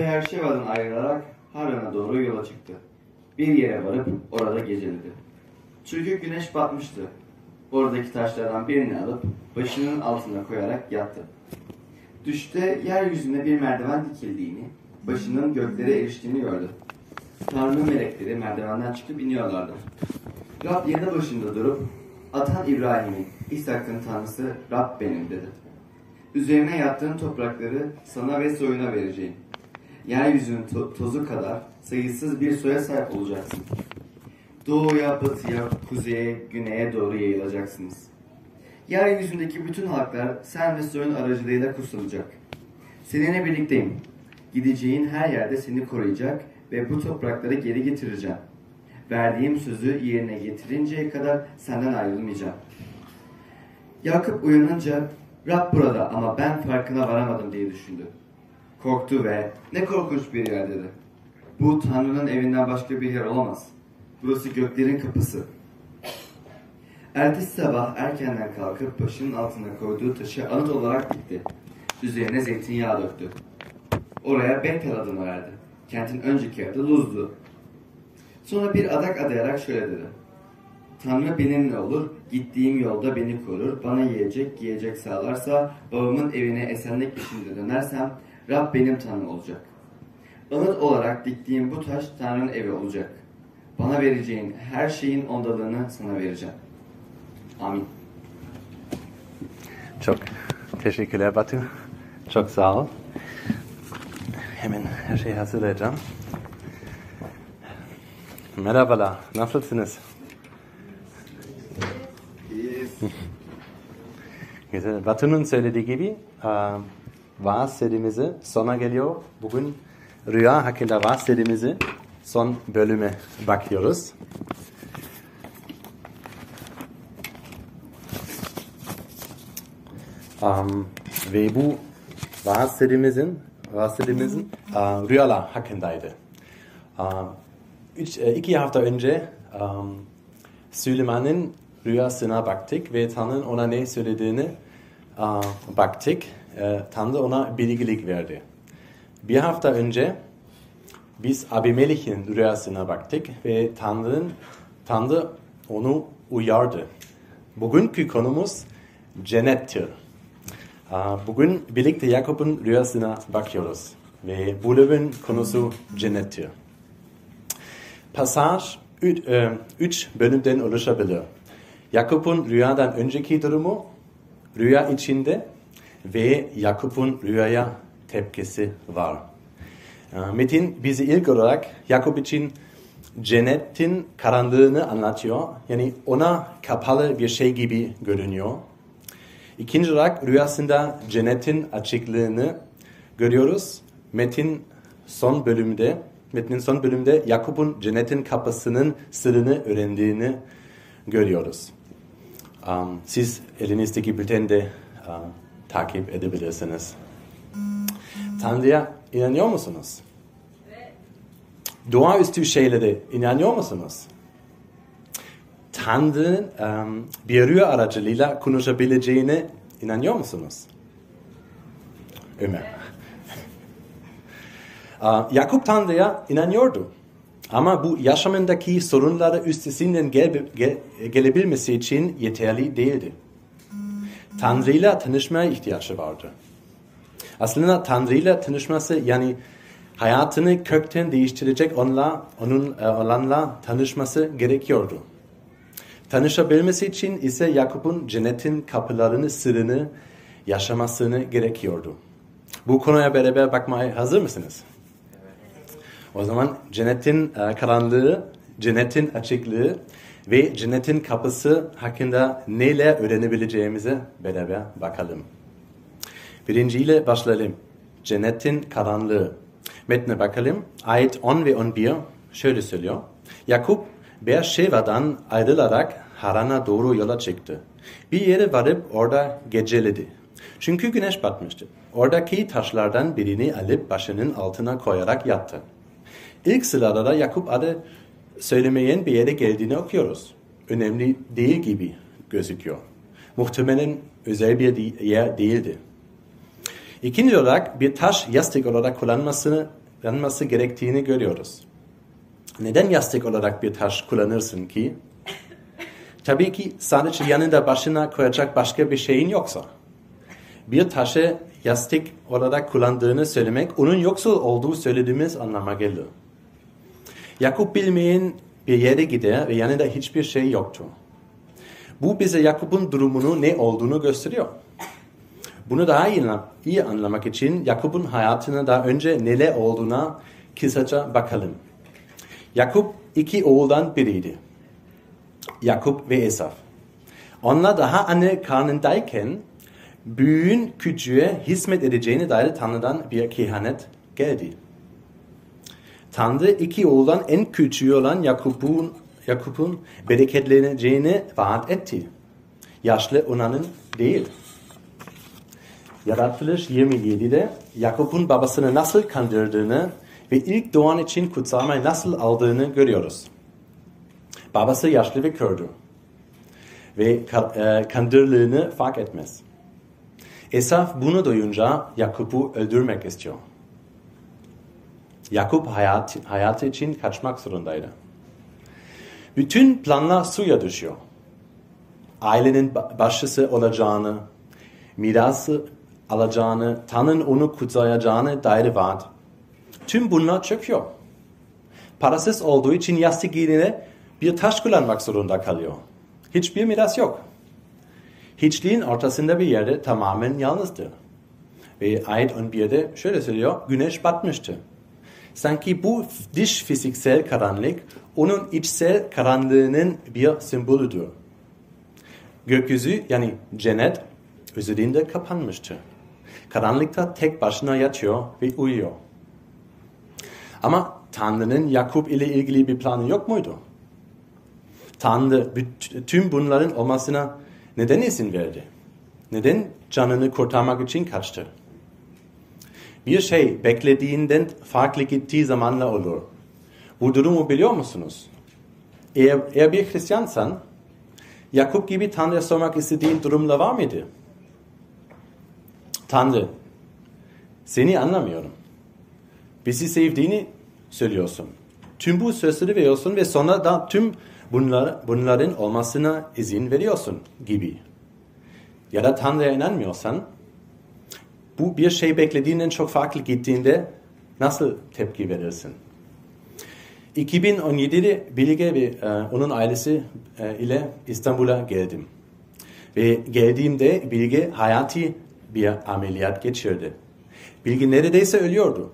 Beerşeva'dan ayrılarak Haran'a doğru yola çıktı. Bir yere varıp orada geceledi. Çünkü güneş batmıştı. Oradaki taşlardan birini alıp başının altına koyarak yattı. Düşte yeryüzünde bir merdiven dikildiğini, başının göklere eriştiğini gördü. Tanrı melekleri merdivenden çıkıp iniyorlardı. Rab yanı başında durup, Atan İbrahim'in, İshak'ın tanrısı Rab benim dedi. Üzerine yattığın toprakları sana ve soyuna vereceğim. Yeryüzünün to- tozu kadar sayısız bir soya sahip olacaksın. Doğuya, batıya, kuzeye, güneye doğru yayılacaksınız. Yeryüzündeki bütün halklar sen ve soyun aracılığıyla kutsanacak. Seninle birlikteyim. Gideceğin her yerde seni koruyacak ve bu toprakları geri getireceğim. Verdiğim sözü yerine getirinceye kadar senden ayrılmayacağım. Yakup uyanınca Rab burada ama ben farkına varamadım diye düşündü. Korktu ve ne korkunç bir yer dedi. Bu Tanrı'nın evinden başka bir yer olamaz. Burası göklerin kapısı. Ertesi sabah erkenden kalkıp başının altına koyduğu taşı anıt olarak dikti. Üzerine zeytinyağı döktü. Oraya Betel adını verdi. Kentin önceki adı Luz'du. Sonra bir adak adayarak şöyle dedi. Tanrı benimle olur, gittiğim yolda beni korur, bana yiyecek, giyecek sağlarsa, babamın evine esenlik içinde dönersem, Rab benim Tanrım olacak. Anıt olarak diktiğim bu taş Tanrı'nın evi olacak. Bana vereceğin her şeyin ondalığını sana vereceğim. Amin. Çok teşekkürler Batu. Çok sağ ol. Hemen her şeyi hazırlayacağım. Merhabalar, nasılsınız? Güzel. Batu'nun söylediği gibi vaaz serimizi sona geliyor. Bugün rüya hakkında vaaz serimizi son bölüme bakıyoruz. Um, ve bu vaaz serimizin, vaaz serimizin uh, rüyalar hakkındaydı. Uh, üç, e, iki hafta önce um, Süleyman'ın rüyasına baktık ve Tanrı'nın ona ne söylediğini uh, baktık. Uh, Tanrı ona bilgilik verdi. Bir hafta önce biz Abimelech'in rüyasına baktık ve Tanrı'nın Tanrı onu uyardı. Bugünkü konumuz cennettir. Bugün birlikte Jakob'un rüyasına bakıyoruz ve bu bölümün konusu cennettir. Pasaj 3 bölümden oluşabilir. Jakob'un rüyadan önceki durumu, rüya içinde ve Jakob'un rüyaya tepkisi var. Metin bizi ilk olarak Jakob için cennetin karanlığını anlatıyor. Yani ona kapalı bir şey gibi görünüyor. İkinci olarak rüyasında cennetin açıklığını görüyoruz. Metin son bölümde, metnin son bölümde Yakup'un cennetin kapısının sırrını öğrendiğini görüyoruz. Um, siz elinizdeki bültende um, takip edebilirsiniz. Tanrı'ya inanıyor musunuz? Doğaüstü şeylere inanıyor musunuz? Tanrı'nın um, bir rüya aracılığıyla konuşabileceğine inanıyor musunuz? Ömer. uh, Yakup Tanrı'ya inanıyordu. Ama bu yaşamındaki sorunları üstesinden gel, gel, gelebilmesi için yeterli değildi. Tanrı'yla tanışmaya ihtiyacı vardı. Aslında Tanrı'yla tanışması yani hayatını kökten değiştirecek onunla, onun e, olanla tanışması gerekiyordu. Tanışabilmesi için ise Yakup'un cennetin kapılarını, sırrını yaşamasını gerekiyordu. Bu konuya beraber bakmaya hazır mısınız? O zaman cennetin e, karanlığı, cennetin açıklığı ve cennetin kapısı hakkında neler öğrenebileceğimize beraber bakalım. Birinciyle başlayalım. Cennetin karanlığı. Metne bakalım. Ayet 10 ve 11 şöyle söylüyor. Yakup Beerşeva'dan ayrılarak Haran'a doğru yola çıktı. Bir yere varıp orada geceledi. Çünkü güneş batmıştı. Oradaki taşlardan birini alıp başının altına koyarak yattı. İlk sırada da Yakup adı söylemeyen bir yere geldiğini okuyoruz. Önemli değil gibi gözüküyor. Muhtemelen özel bir yer değildi. İkinci olarak bir taş yastık olarak kullanmasını yastıklanması gerektiğini görüyoruz. Neden yastık olarak bir taş kullanırsın ki? Tabii ki sadece yanında başına koyacak başka bir şeyin yoksa. Bir taşı yastık olarak kullandığını söylemek onun yoksul olduğu söylediğimiz anlama gelir. Yakup bilmeyen bir yere gider ve yanında hiçbir şey yoktu. Bu bize Yakup'un durumunu ne olduğunu gösteriyor. Bunu daha iyi, anlamak için Yakup'un hayatına daha önce neler olduğuna kısaca bakalım. Yakup iki oğuldan biriydi. Yakup ve Esaf. Onlar daha anne karnındayken büyüğün küçüğe hizmet edeceğine dair Tanrı'dan bir kehanet geldi. Tanrı iki oğuldan en küçüğü olan Yakup'un Yakup'un bereketleneceğini vaat etti. Yaşlı onanın değil. Yaratılış 27'de Yakup'un babasını nasıl kandırdığını ve ilk doğan için kutsamayı nasıl aldığını görüyoruz. Babası yaşlı ve kördü ve e, kandırlığını fark etmez. Esaf bunu duyunca Yakup'u öldürmek istiyor. Yakup hayat, hayatı için kaçmak zorundaydı. Bütün planlar suya düşüyor. Ailenin başısı olacağını, mirası alacağını, Tanrı'nın onu kutsayacağını dair vaat. Tüm bunlar çöküyor. Parasız olduğu için yastık yerine bir taş kullanmak zorunda kalıyor. Hiçbir miras yok. Hiçliğin ortasında bir yerde tamamen yalnızdı. Ve ayet 11'de şöyle söylüyor, güneş batmıştı. Sanki bu dış fiziksel karanlık onun içsel karanlığının bir sembolüdür. Gökyüzü yani cennet üzerinde kapanmıştı. Karanlıkta tek başına yatıyor ve uyuyor. Ama Tanrı'nın Yakup ile ilgili bir planı yok muydu? Tanrı tüm bunların olmasına neden izin verdi? Neden canını kurtarmak için kaçtı? Bir şey beklediğinden farklı gittiği zamanla olur. Bu durumu biliyor musunuz? Eğer, eğer bir Hristiyansan, Yakup gibi Tanrı'ya sormak istediğin durumla var mıydı? Tanrı, seni anlamıyorum. Bizi sevdiğini söylüyorsun. Tüm bu sözleri veriyorsun ve sonra da tüm bunlar, bunların olmasına izin veriyorsun gibi. Ya da Tanrı'ya inanmıyorsan, bu bir şey beklediğinden çok farklı gittiğinde nasıl tepki verirsin? 2017'de Bilge ve onun ailesi e, ile İstanbul'a geldim. Ve geldiğimde Bilge hayati bir ameliyat geçirdi. Bilge neredeyse ölüyordu.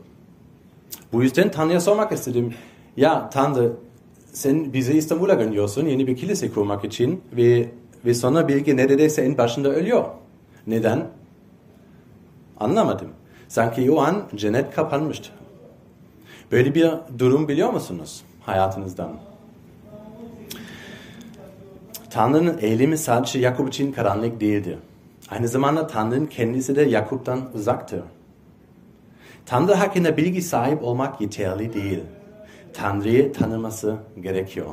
Bu yüzden Tanrı'ya sormak istedim. Ya Tanrı sen bizi İstanbul'a gönderiyorsun yeni bir kilise kurmak için ve, ve sonra Bilge neredeyse en başında ölüyor. Neden? Anlamadım. Sanki o an cennet kapanmıştı. Böyle bir durum biliyor musunuz hayatınızdan? Tanrı'nın eylemi sadece Yakup için karanlık değildi. Aynı zamanda Tanrı'nın kendisi de Yakup'tan uzaktı. Tanrı hakkında bilgi sahip olmak yeterli değil. Tanrı'yı tanıması gerekiyor.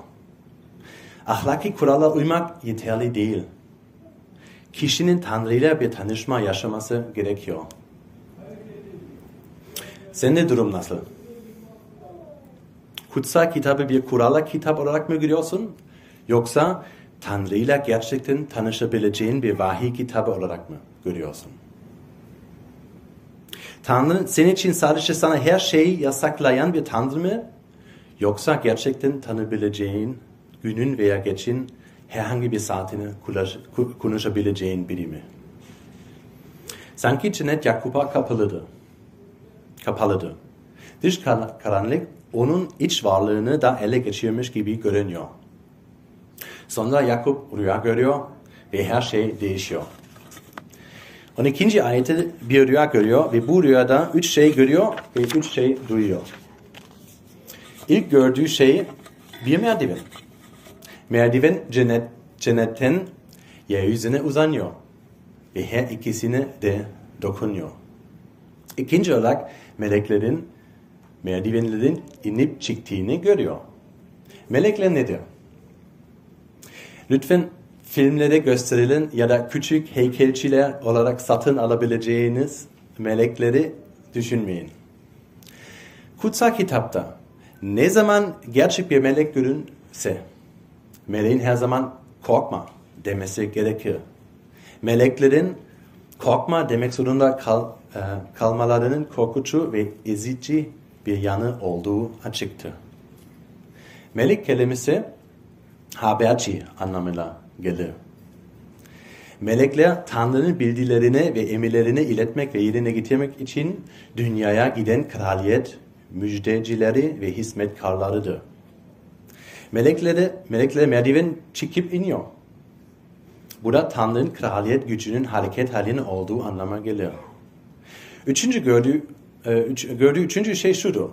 Ahlaki kurala uymak yeterli değil. Kişinin Tanrı'yla bir tanışma yaşaması gerekiyor. Senin durum nasıl? Kutsal kitabı bir kurala kitap olarak mı görüyorsun? Yoksa Tanrı'yla gerçekten tanışabileceğin bir vahiy kitabı olarak mı görüyorsun? Tanrı senin için sadece sana her şeyi yasaklayan bir Tanrı mı? Yoksa gerçekten tanıyabileceğin günün veya geçin herhangi bir saatini konuşabileceğin biri mi? Sanki cennet Yakup'a kapalıdır. Kapalıdır. Dış karanlık onun iç varlığını da ele geçirmiş gibi görünüyor. Sonra Yakup rüya görüyor ve her şey değişiyor. 12. ayette bir rüya görüyor ve bu rüyada üç şey görüyor ve üç şey duyuyor. İlk gördüğü şey bir merdiven. Merdiven cennet, cennetten yeryüzüne uzanıyor ve her ikisine de dokunuyor. İkinci olarak meleklerin merdivenlerin inip çıktığını görüyor. Melekler nedir? Lütfen filmlere gösterilen ya da küçük heykelçiler olarak satın alabileceğiniz melekleri düşünmeyin. kutsal kitapta ne zaman gerçek bir melek görünse, meleğin her zaman korkma demesi gerekir. Meleklerin korkma demek zorunda kal, e, kalmalarının korkutucu ve ezici bir yanı olduğu açıktır. Melek kelimesi haberci anlamına gelir. Melekler Tanrı'nın bildilerini ve emirlerini iletmek ve yerine getirmek için dünyaya giden kraliyet, müjdecileri ve hizmetkarlarıdır. Melekleri, melekler merdiven çıkıp iniyor. Bu da Tanrı'nın kraliyet gücünün hareket halinde olduğu anlama gelir. Üçüncü gördüğü, e, üç, gördüğü üçüncü şey şudur.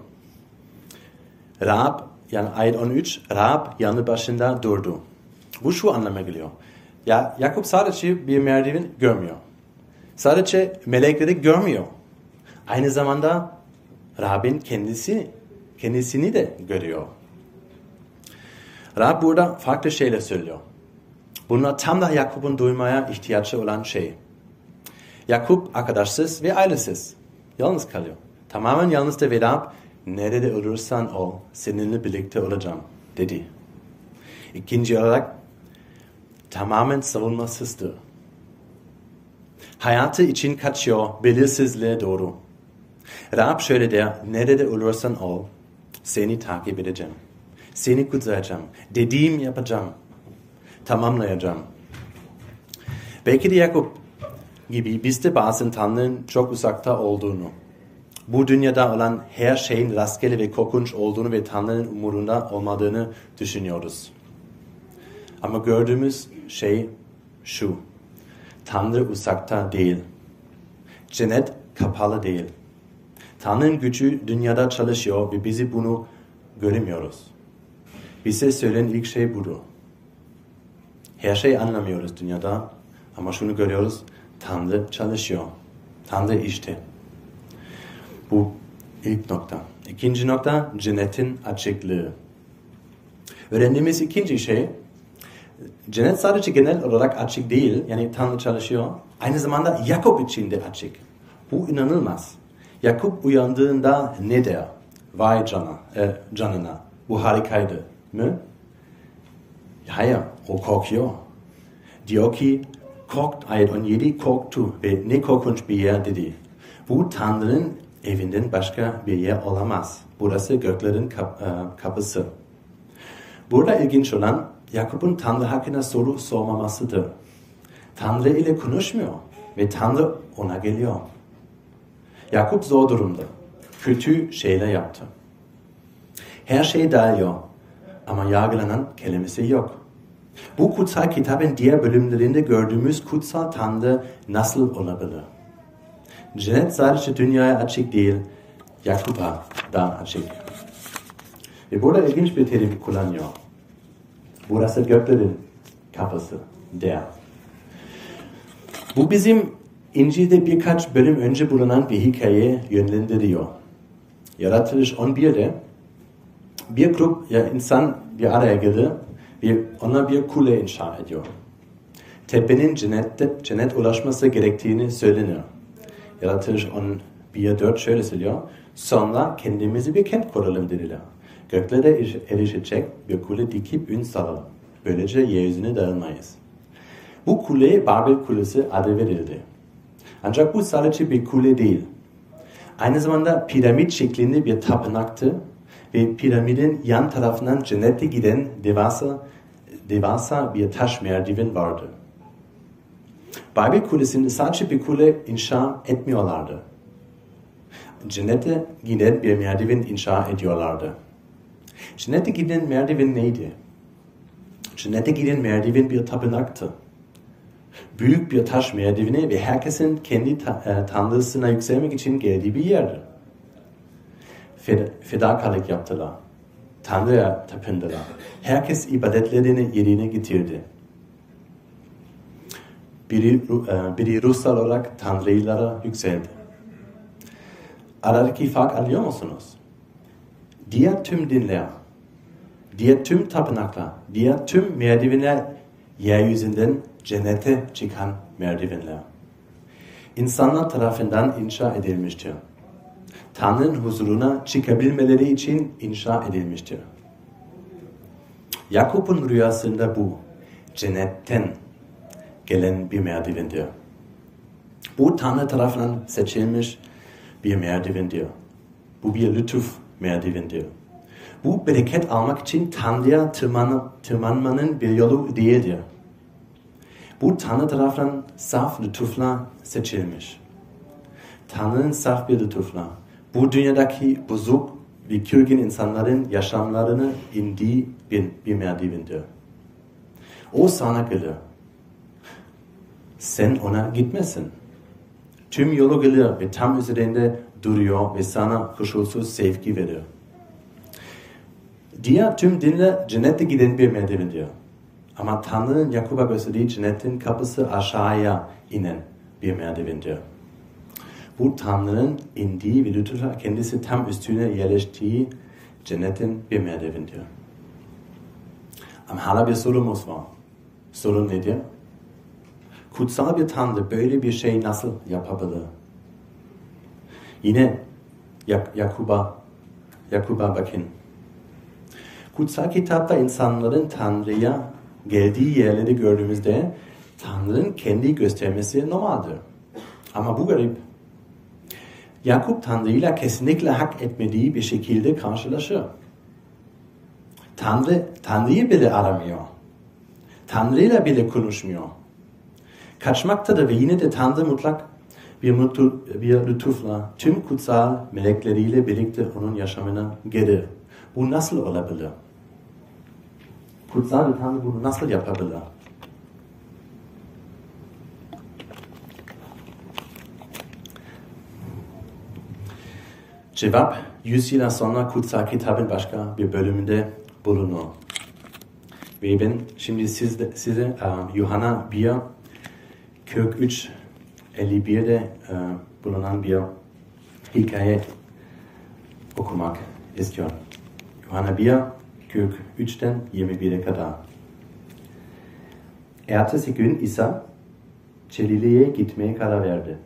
Rab, yani ayet 13, Rab yanı başında durdu. Bu şu anlama geliyor. Ya Yakup sadece bir merdiven görmüyor. Sadece melekleri görmüyor. Aynı zamanda Rab'in kendisi kendisini de görüyor. Rab burada farklı şeyler söylüyor. Bunlar tam da Yakup'un duymaya ihtiyacı olan şey. Yakup arkadaşsız ve ailesiz. Yalnız kalıyor. Tamamen yalnız da ve Rab nerede olursan ol seninle birlikte olacağım dedi. İkinci olarak tamamen savunmasızdır. Hayatı için kaçıyor belirsizliğe doğru. Rab şöyle der, nerede olursan ol, seni takip edeceğim. Seni kutsayacağım. Dediğim yapacağım. Tamamlayacağım. Belki de Yakup gibi biz de bazen Tanrı'nın çok uzakta olduğunu, bu dünyada olan her şeyin rastgele ve korkunç olduğunu ve Tanrı'nın umurunda olmadığını düşünüyoruz. Ama gördüğümüz şey şu. Tanrı uzakta değil. Cennet kapalı değil. Tanrı'nın gücü dünyada çalışıyor ve bizi bunu göremiyoruz. Bize söylenen ilk şey budur. Her şeyi anlamıyoruz dünyada ama şunu görüyoruz. Tanrı çalışıyor. Tanrı işte. Bu ilk nokta. İkinci nokta cennetin açıklığı. Öğrendiğimiz ikinci şey cennet sadece genel olarak açık değil. Yani Tanrı çalışıyor. Aynı zamanda Yakup için de açık. Bu inanılmaz. Yakup uyandığında ne der? Vay cana, e, canına. Bu harikaydı mı? Hayır, o korkuyor. Diyor ki, korkt, ayet 17 korktu ve ne korkunç bir yer dedi. Bu Tanrı'nın evinden başka bir yer olamaz. Burası göklerin kap, e, kapısı. Burada ilginç olan Yakup'un Tanrı hakkında soru sormamasıdır. Tanrı ile konuşmuyor ve Tanrı ona geliyor. Yakup zor durumda. Kötü şeyler yaptı. Her şey dağılıyor ama yargılanan kelimesi yok. Bu kutsal kitabın diğer bölümlerinde gördüğümüz kutsal Tanrı nasıl olabilir? Cennet sadece dünyaya açık değil, Yakup'a da açık. Ve burada ilginç bir terim kullanıyor. Burası göklerin kapısı, der. Bu bizim İncil'de birkaç bölüm önce bulunan bir hikaye yönlendiriyor. Yaratılış 11'de bir grup ya insan bir araya gelir ve ona bir kule inşa ediyor. Tepenin cennette, cennet ulaşması gerektiğini söylenir. Yaratılış 11.4 şöyle söylüyor. Sonra kendimizi bir kent kuralım dediler. Göklere erişecek bir kule dikip ün salalım. Böylece yeryüzüne dağılmayız. Bu kuleye Babel Kulesi adı verildi. Ancak bu sadece bir kule değil. Aynı zamanda piramit şeklinde bir tapınaktı ve piramidin yan tarafından cennete giden devasa, devasa bir taş merdiven vardı. Babel Kulesi'nde sadece bir kule inşa etmiyorlardı. Cennete giden bir merdiven inşa ediyorlardı. Cennete giden merdiven neydi? Cennete giden merdiven bir tapınaktı. Büyük bir taş merdiveni ve herkesin kendi ta e, tanrısına yükselmek için geldiği bir yerdi. Fed fedakarlık yaptılar. Tanrı'ya tapındılar. Herkes ibadetlerini yerine getirdi. Biri, e, biri ruhsal olarak tanrılara yükseldi. Aradaki fark anlıyor musunuz? Diğer tüm dinler, diğer tüm tapınaklar, diğer tüm merdivenler yeryüzünden cennete çıkan merdivenler. İnsanlar tarafından inşa edilmiştir. Tanrı'nın huzuruna çıkabilmeleri için inşa edilmiştir. Yakup'un rüyasında bu cennetten gelen bir merdivendir. Bu Tanrı tarafından seçilmiş bir merdivendir. Bu bir lütuf merdivendir. Bu bereket almak için Tanrı'ya tırman, tırmanmanın bir yolu değildir. Bu Tanrı tarafından saf lütufla seçilmiş. Tanrı'nın saf bir lütufla bu dünyadaki bozuk ve kürgün insanların yaşamlarını indiği bir, bir merdivendir. O sana gelir. Sen ona gitmesin. Tüm yolu gelir ve tam üzerinde duruyor ve sana koşulsuz sevgi verir. Diğer tüm dinler cennete giden bir merdivendir. Ama Tanrı'nın Yakup'a gösterdiği cennetin kapısı aşağıya inen bir merdivendir. Bu Tanrı'nın indiği ve lütufla kendisi tam üstüne yerleştiği cennetin bir merdivendir. Ama hala bir sorumuz var. Sorun nedir? Kutsal bir Tanrı böyle bir şey nasıl yapabilir? Yine Yak Yakub'a Yakub'a bakın. Kutsal kitapta insanların Tanrı'ya geldiği yerleri gördüğümüzde Tanrı'nın kendi göstermesi normaldir. Ama bu garip. Yakup Tanrı'yla kesinlikle hak etmediği bir şekilde karşılaşır. Tanrı, Tanrı'yı bile aramıyor. Tanrı'yla bile konuşmuyor. Kaçmaktadır ve yine de Tanrı mutlak bir, mutlu, bir lütufla tüm kutsal melekleriyle birlikte onun yaşamına gelir. Bu nasıl olabilir? Kutsal Tanrı bunu nasıl yapabilir? Cevap 100 yıl sonra kutsal kitabın başka bir bölümünde bulunur. Ve ben şimdi sizde, size uh, Yuhanna 1 43 51'de uh, bulunan bir hikaye okumak istiyorum. Yuhanna 1 43'ten 21'e kadar. Ertesi gün İsa Çelile'ye gitmeye karar verdi.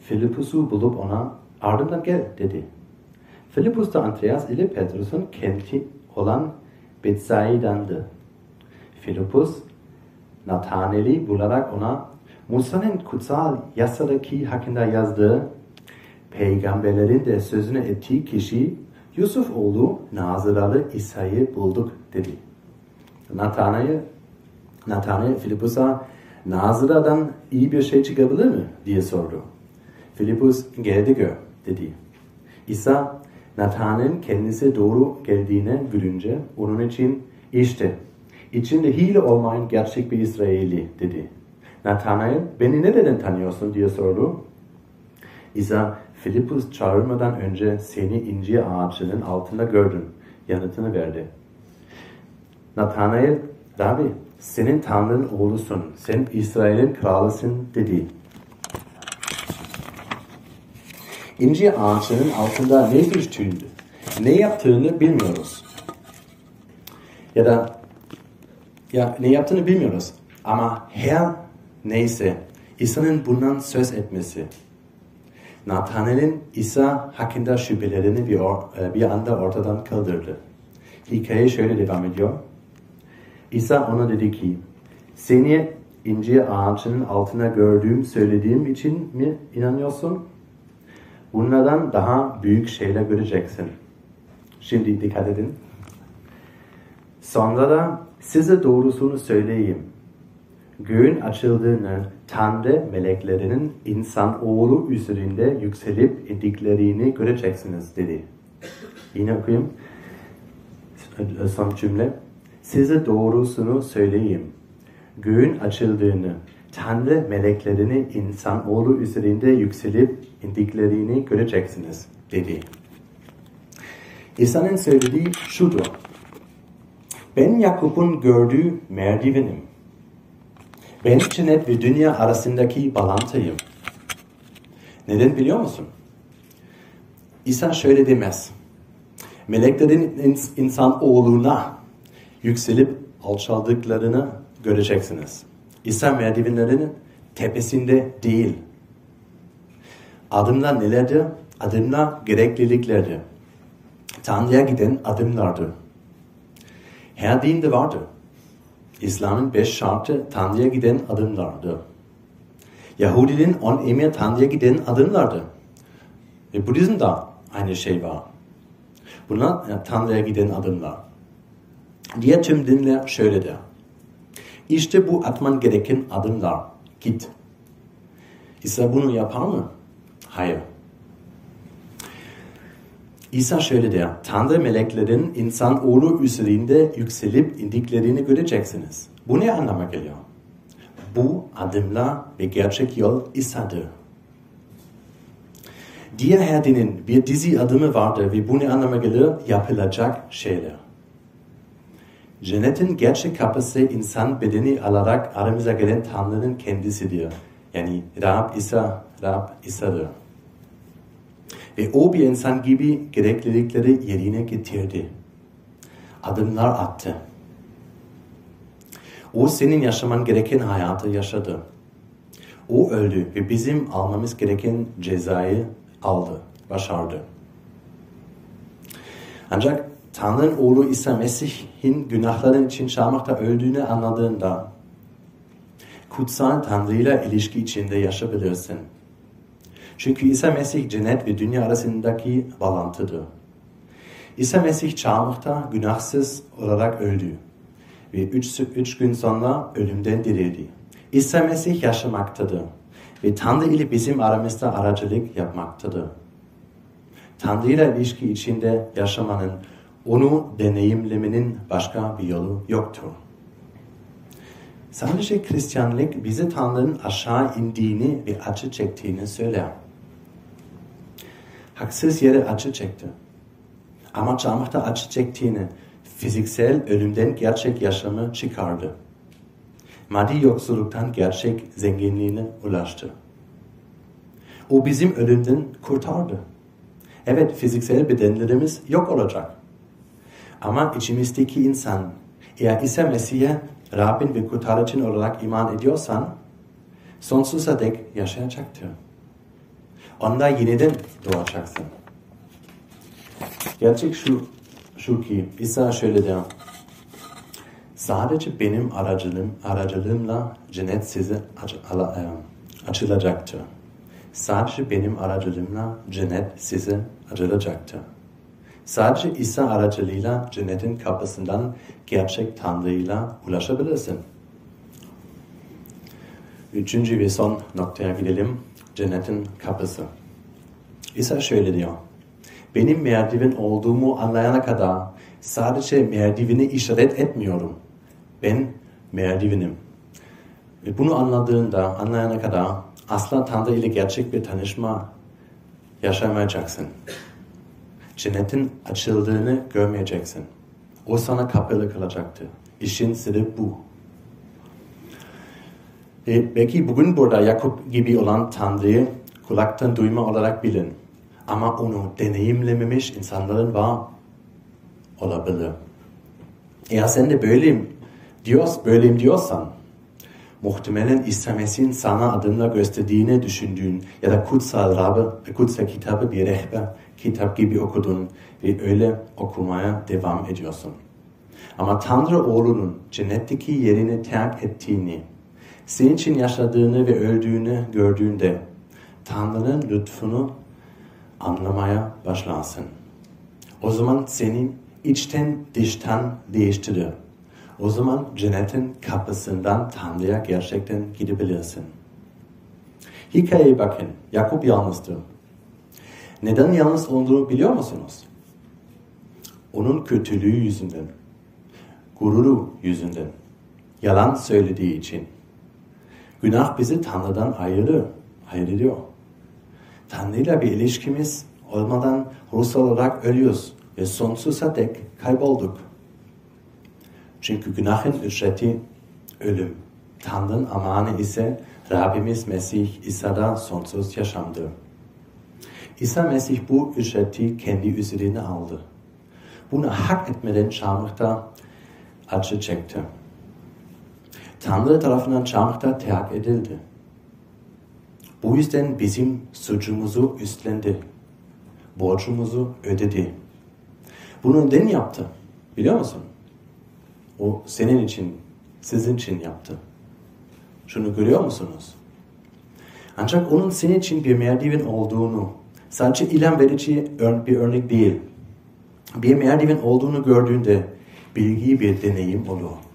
Filipus'u bulup ona ardından gel dedi. Filipus da Andreas ile Petrus'un kenti olan Bethsaida'ndı. Filipus Nathanael'i bularak ona Musa'nın kutsal yasadaki hakkında yazdığı peygamberlerin de sözünü ettiği kişi Yusuf oğlu Nazıralı İsa'yı bulduk dedi. Nathanael, Nathanael Filipus'a Nazıra'dan iyi bir şey çıkabilir mi diye sordu. Filipus geldi gör dedi. İsa Nathanael'in kendisi doğru geldiğine gülünce onun için işte içinde hile olmayan gerçek bir İsraili dedi. Nathanael beni neden tanıyorsun diye sordu. İsa Filipus çağırmadan önce seni incir ağacının altında gördüm yanıtını verdi. Nathanael Rabbi senin Tanrı'nın oğlusun, sen İsrail'in kralısın dedi. İncir ağacının altında ne düştüğünü, ne yaptığını bilmiyoruz. Ya da ya ne yaptığını bilmiyoruz. Ama her neyse İsa'nın bundan söz etmesi, Nathanael'in İsa hakkında şüphelerini bir, or, bir anda ortadan kaldırdı. Hikaye şöyle devam ediyor. İsa ona dedi ki, seni incir ağacının altına gördüğüm söylediğim için mi inanıyorsun? Bunlardan daha büyük şeyler göreceksin. Şimdi dikkat edin. Sonra da size doğrusunu söyleyeyim. Göğün açıldığını Tanrı meleklerinin insan oğlu üzerinde yükselip indiklerini göreceksiniz dedi. Yine okuyayım. Son cümle. Size doğrusunu söyleyeyim. Göğün açıldığını Tanrı meleklerini insan oğlu üzerinde yükselip indiklerini göreceksiniz dedi. İsa'nın söylediği şudur. Ben Yakup'un gördüğü merdivenim. Ben cennet ve dünya arasındaki bağlantıyım. Neden biliyor musun? İsa şöyle demez. Meleklerin insan oğluna yükselip alçaldıklarını göreceksiniz. İsa merdivenlerinin tepesinde değil. Adımlar nelerdir? adımlar gerekliliklerdi. Tanrı'ya giden adımlardı. Her dinde vardı. İslam'ın beş şartı Tanrı'ya giden adımlardı. Yahudinin on emir Tanrı'ya giden adımlardı. Ve Budizm'de aynı şey var. Bunlar e, Tanrı'ya giden adımlar. Diğer tüm dinler şöyle der. İşte bu atman gereken adımlar. Git. İsa bunu yapar mı? Hayır. İsa şöyle der. Tanrı meleklerin insan oğlu üzerinde yükselip indiklerini göreceksiniz. Bu ne anlama geliyor? Bu adımlar ve gerçek yol İsa'dır. Diğer her dinin bir dizi adımı vardır ve bu ne anlama gelir? Yapılacak şeyler. Cennetin gerçek kapısı insan bedeni alarak aramıza gelen Tanrı'nın kendisidir. Yani Rab İsa, Rab İsa'dır. Ve o bir insan gibi gereklilikleri yerine getirdi. Adımlar attı. O senin yaşaman gereken hayatı yaşadı. O öldü ve bizim almamız gereken cezayı aldı, başardı. Ancak Tanrı'nın oğlu İsa Mesih'in günahların için çarmıhta öldüğünü anladığında kutsal Tanrı ile ilişki içinde yaşayabilirsin. Çünkü İsa Mesih cennet ve dünya arasındaki bağlantıdır. İsa Mesih çarmıhta günahsız olarak öldü ve üç, üç gün sonra ölümden dirildi. İsa Mesih yaşamaktadır ve Tanrı ile bizim aramızda aracılık yapmaktadır. Tanrı ile ilişki içinde yaşamanın, onu deneyimlemenin başka bir yolu yoktur. Sadece Hristiyanlık bize Tanrı'nın aşağı indiğini ve acı çektiğini söyler. Haksız yere acı çekti. Ama çarmıhta acı çektiğini, fiziksel ölümden gerçek yaşamı çıkardı. Maddi yoksulluktan gerçek zenginliğine ulaştı. O bizim ölümden kurtardı. Evet fiziksel bedenlerimiz yok olacak. Ama içimizdeki insan eğer İsa Mesih'e Rabbin ve kurtarıcın olarak iman ediyorsan sonsuza dek yaşayacaktır. Onda yeniden doğacaksın. Gerçek şu, şu ki İsa şöyle der. Sadece benim aracılığım, aracılığımla cennet size açılacaktır. Sadece benim aracılığımla cennet size açılacaktır. Sadece İsa aracılığıyla cennetin kapısından gerçek Tanrı'yla ulaşabilirsin. Üçüncü ve son noktaya gidelim. Cennetin kapısı. İsa şöyle diyor. Benim merdiven olduğumu anlayana kadar sadece merdiveni işaret etmiyorum. Ben merdivenim. Ve bunu anladığında, anlayana kadar asla Tanrı ile gerçek bir tanışma yaşamayacaksın. Cennetin açıldığını görmeyeceksin. O sana kapalı kalacaktı. İşin sırrı bu. Ve belki bugün burada Yakup gibi olan Tanrı'yı kulaktan duyma olarak bilin. Ama onu deneyimlememiş insanların var olabilir. Eğer sen de böyleyim, diyoruz, böyleyim diyorsan, muhtemelen Mesih'in sana adımla gösterdiğini düşündüğün ya da kutsal, Rabbe, kutsal kitabı bir rehber kitap gibi okudun ve öyle okumaya devam ediyorsun. Ama Tanrı oğlunun cennetteki yerini terk ettiğini, senin için yaşadığını ve öldüğünü gördüğünde Tanrı'nın lütfunu anlamaya başlarsın. O zaman senin içten dıştan değiştirir. O zaman cennetin kapısından Tanrı'ya gerçekten gidebilirsin. Hikayeye bakın. Yakup yalnızdı. Neden yalnız olduğunu biliyor musunuz? Onun kötülüğü yüzünden. Gururu yüzünden. Yalan söylediği için. Günah bizi Tanrı'dan ayırır, ayırıyor. Tanrı'yla bir ilişkimiz olmadan ruhsal olarak ölüyoruz ve sonsuza dek kaybolduk. Çünkü günahın ücreti ölüm. Tanrı'nın amanı ise Rabbimiz Mesih İsa'da sonsuz yaşamdır. İsa Mesih bu ücreti kendi üzerine aldı. Bunu hak etmeden çarmıhta acı çekti. Tanrı tarafından çarmıhta terk edildi. Bu yüzden bizim suçumuzu üstlendi. borcumuzu ödedi. Bunu neden yaptı? Biliyor musun? O senin için, sizin için yaptı. Şunu görüyor musunuz? Ancak onun senin için bir merdiven olduğunu, sadece ilham verici bir örnek değil, bir merdiven olduğunu gördüğünde bilgi bir deneyim olur.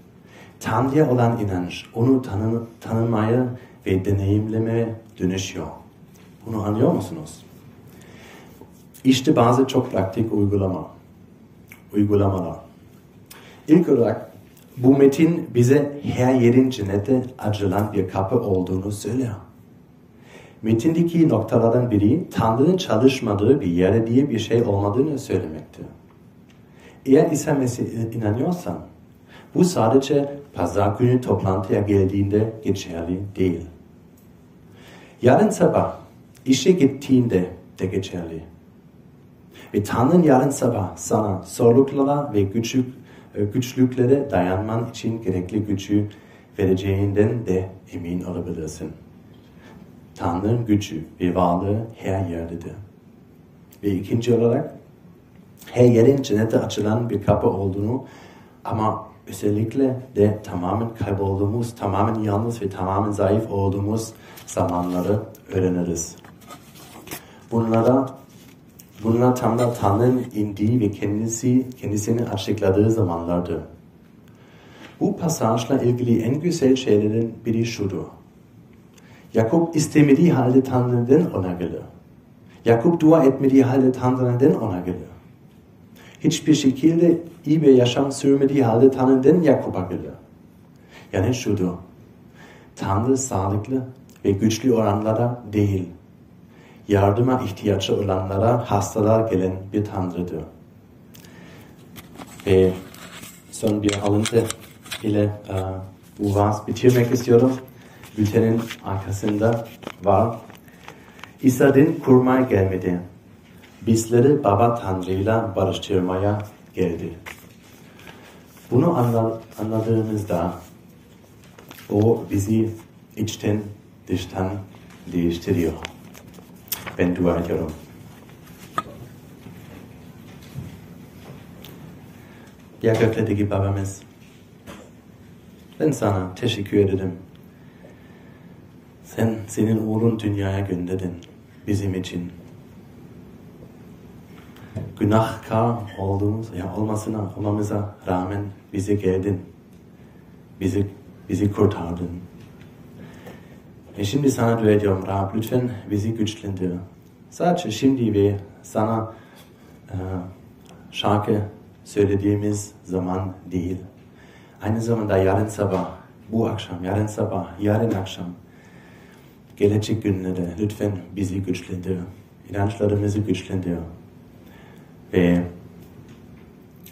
Tanrı'ya olan inanç onu tanı, tanımaya ve deneyimlemeye dönüşüyor. Bunu anlıyor musunuz? İşte bazı çok pratik uygulama. Uygulamalar. İlk olarak bu metin bize her yerin cennete açılan bir kapı olduğunu söylüyor. Metindeki noktalardan biri Tanrı'nın çalışmadığı bir yere diye bir şey olmadığını söylemekte. Eğer İsa Mesih'e inanıyorsan bu sadece pazar günü toplantıya geldiğinde geçerli değil. Yarın sabah işe gittiğinde de geçerli. Ve Tanrı'nın yarın sabah sana zorluklara ve güçlük, e, güçlüklere dayanman için gerekli gücü vereceğinden de emin olabilirsin. Tanrı'nın gücü ve varlığı her yerdedir. Ve ikinci olarak her yerin cennete açılan bir kapı olduğunu ama özellikle de tamamen kaybolduğumuz, tamamen yalnız ve tamamen zayıf olduğumuz zamanları öğreniriz. Bunlara bunlar tam da Tanrı'nın indiği ve kendisi, kendisini açıkladığı zamanlardır. Bu pasajla ilgili en güzel şeylerin biri şudur. Yakup istemediği halde Tanrı'dan ona gelir. Yakup dua etmediği halde Tanrı'dan ona gelir. Hiçbir şekilde iyi bir yaşam sürmediği halde Tanrı'dan Yakup'a gelir. Yani şudur. Tanrı sağlıklı ve güçlü olanlara değil, yardıma ihtiyacı olanlara hastalar gelen bir Tanrı'dır. Ve son bir alıntı ile e, bu vaaz bitirmek istiyorum. Bültenin arkasında var. İsa'dan kurmaya gelmedi. Bizleri Baba Tanrı'yla barıştırmaya geldi. Bunu anladığımızda o bizi içten dıştan değiştiriyor. Ben dua ediyorum. Ya göklerdeki babamız, ben sana teşekkür ederim. Sen senin oğlun dünyaya gönderdin bizim için. Günahkar olduğumuz, ya olmasına, olmamıza rağmen bize geldin. Bizi, bizi kurtardın. Ve şimdi sana dua ediyorum Rab, lütfen bizi güçlendir. Sadece şimdi ve sana e, şarkı söylediğimiz zaman değil. Aynı zamanda yarın sabah, bu akşam, yarın sabah, yarın akşam, gelecek günlerde lütfen bizi güçlendir. İnançlarımızı güçlendir. Ve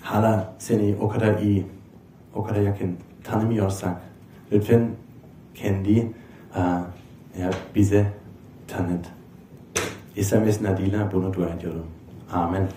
hala seni o kadar iyi, o kadar yakın tanımıyorsak lütfen kendi ya bize tanıt. İsa Mesih adıyla bunu dua ediyorum. Amen.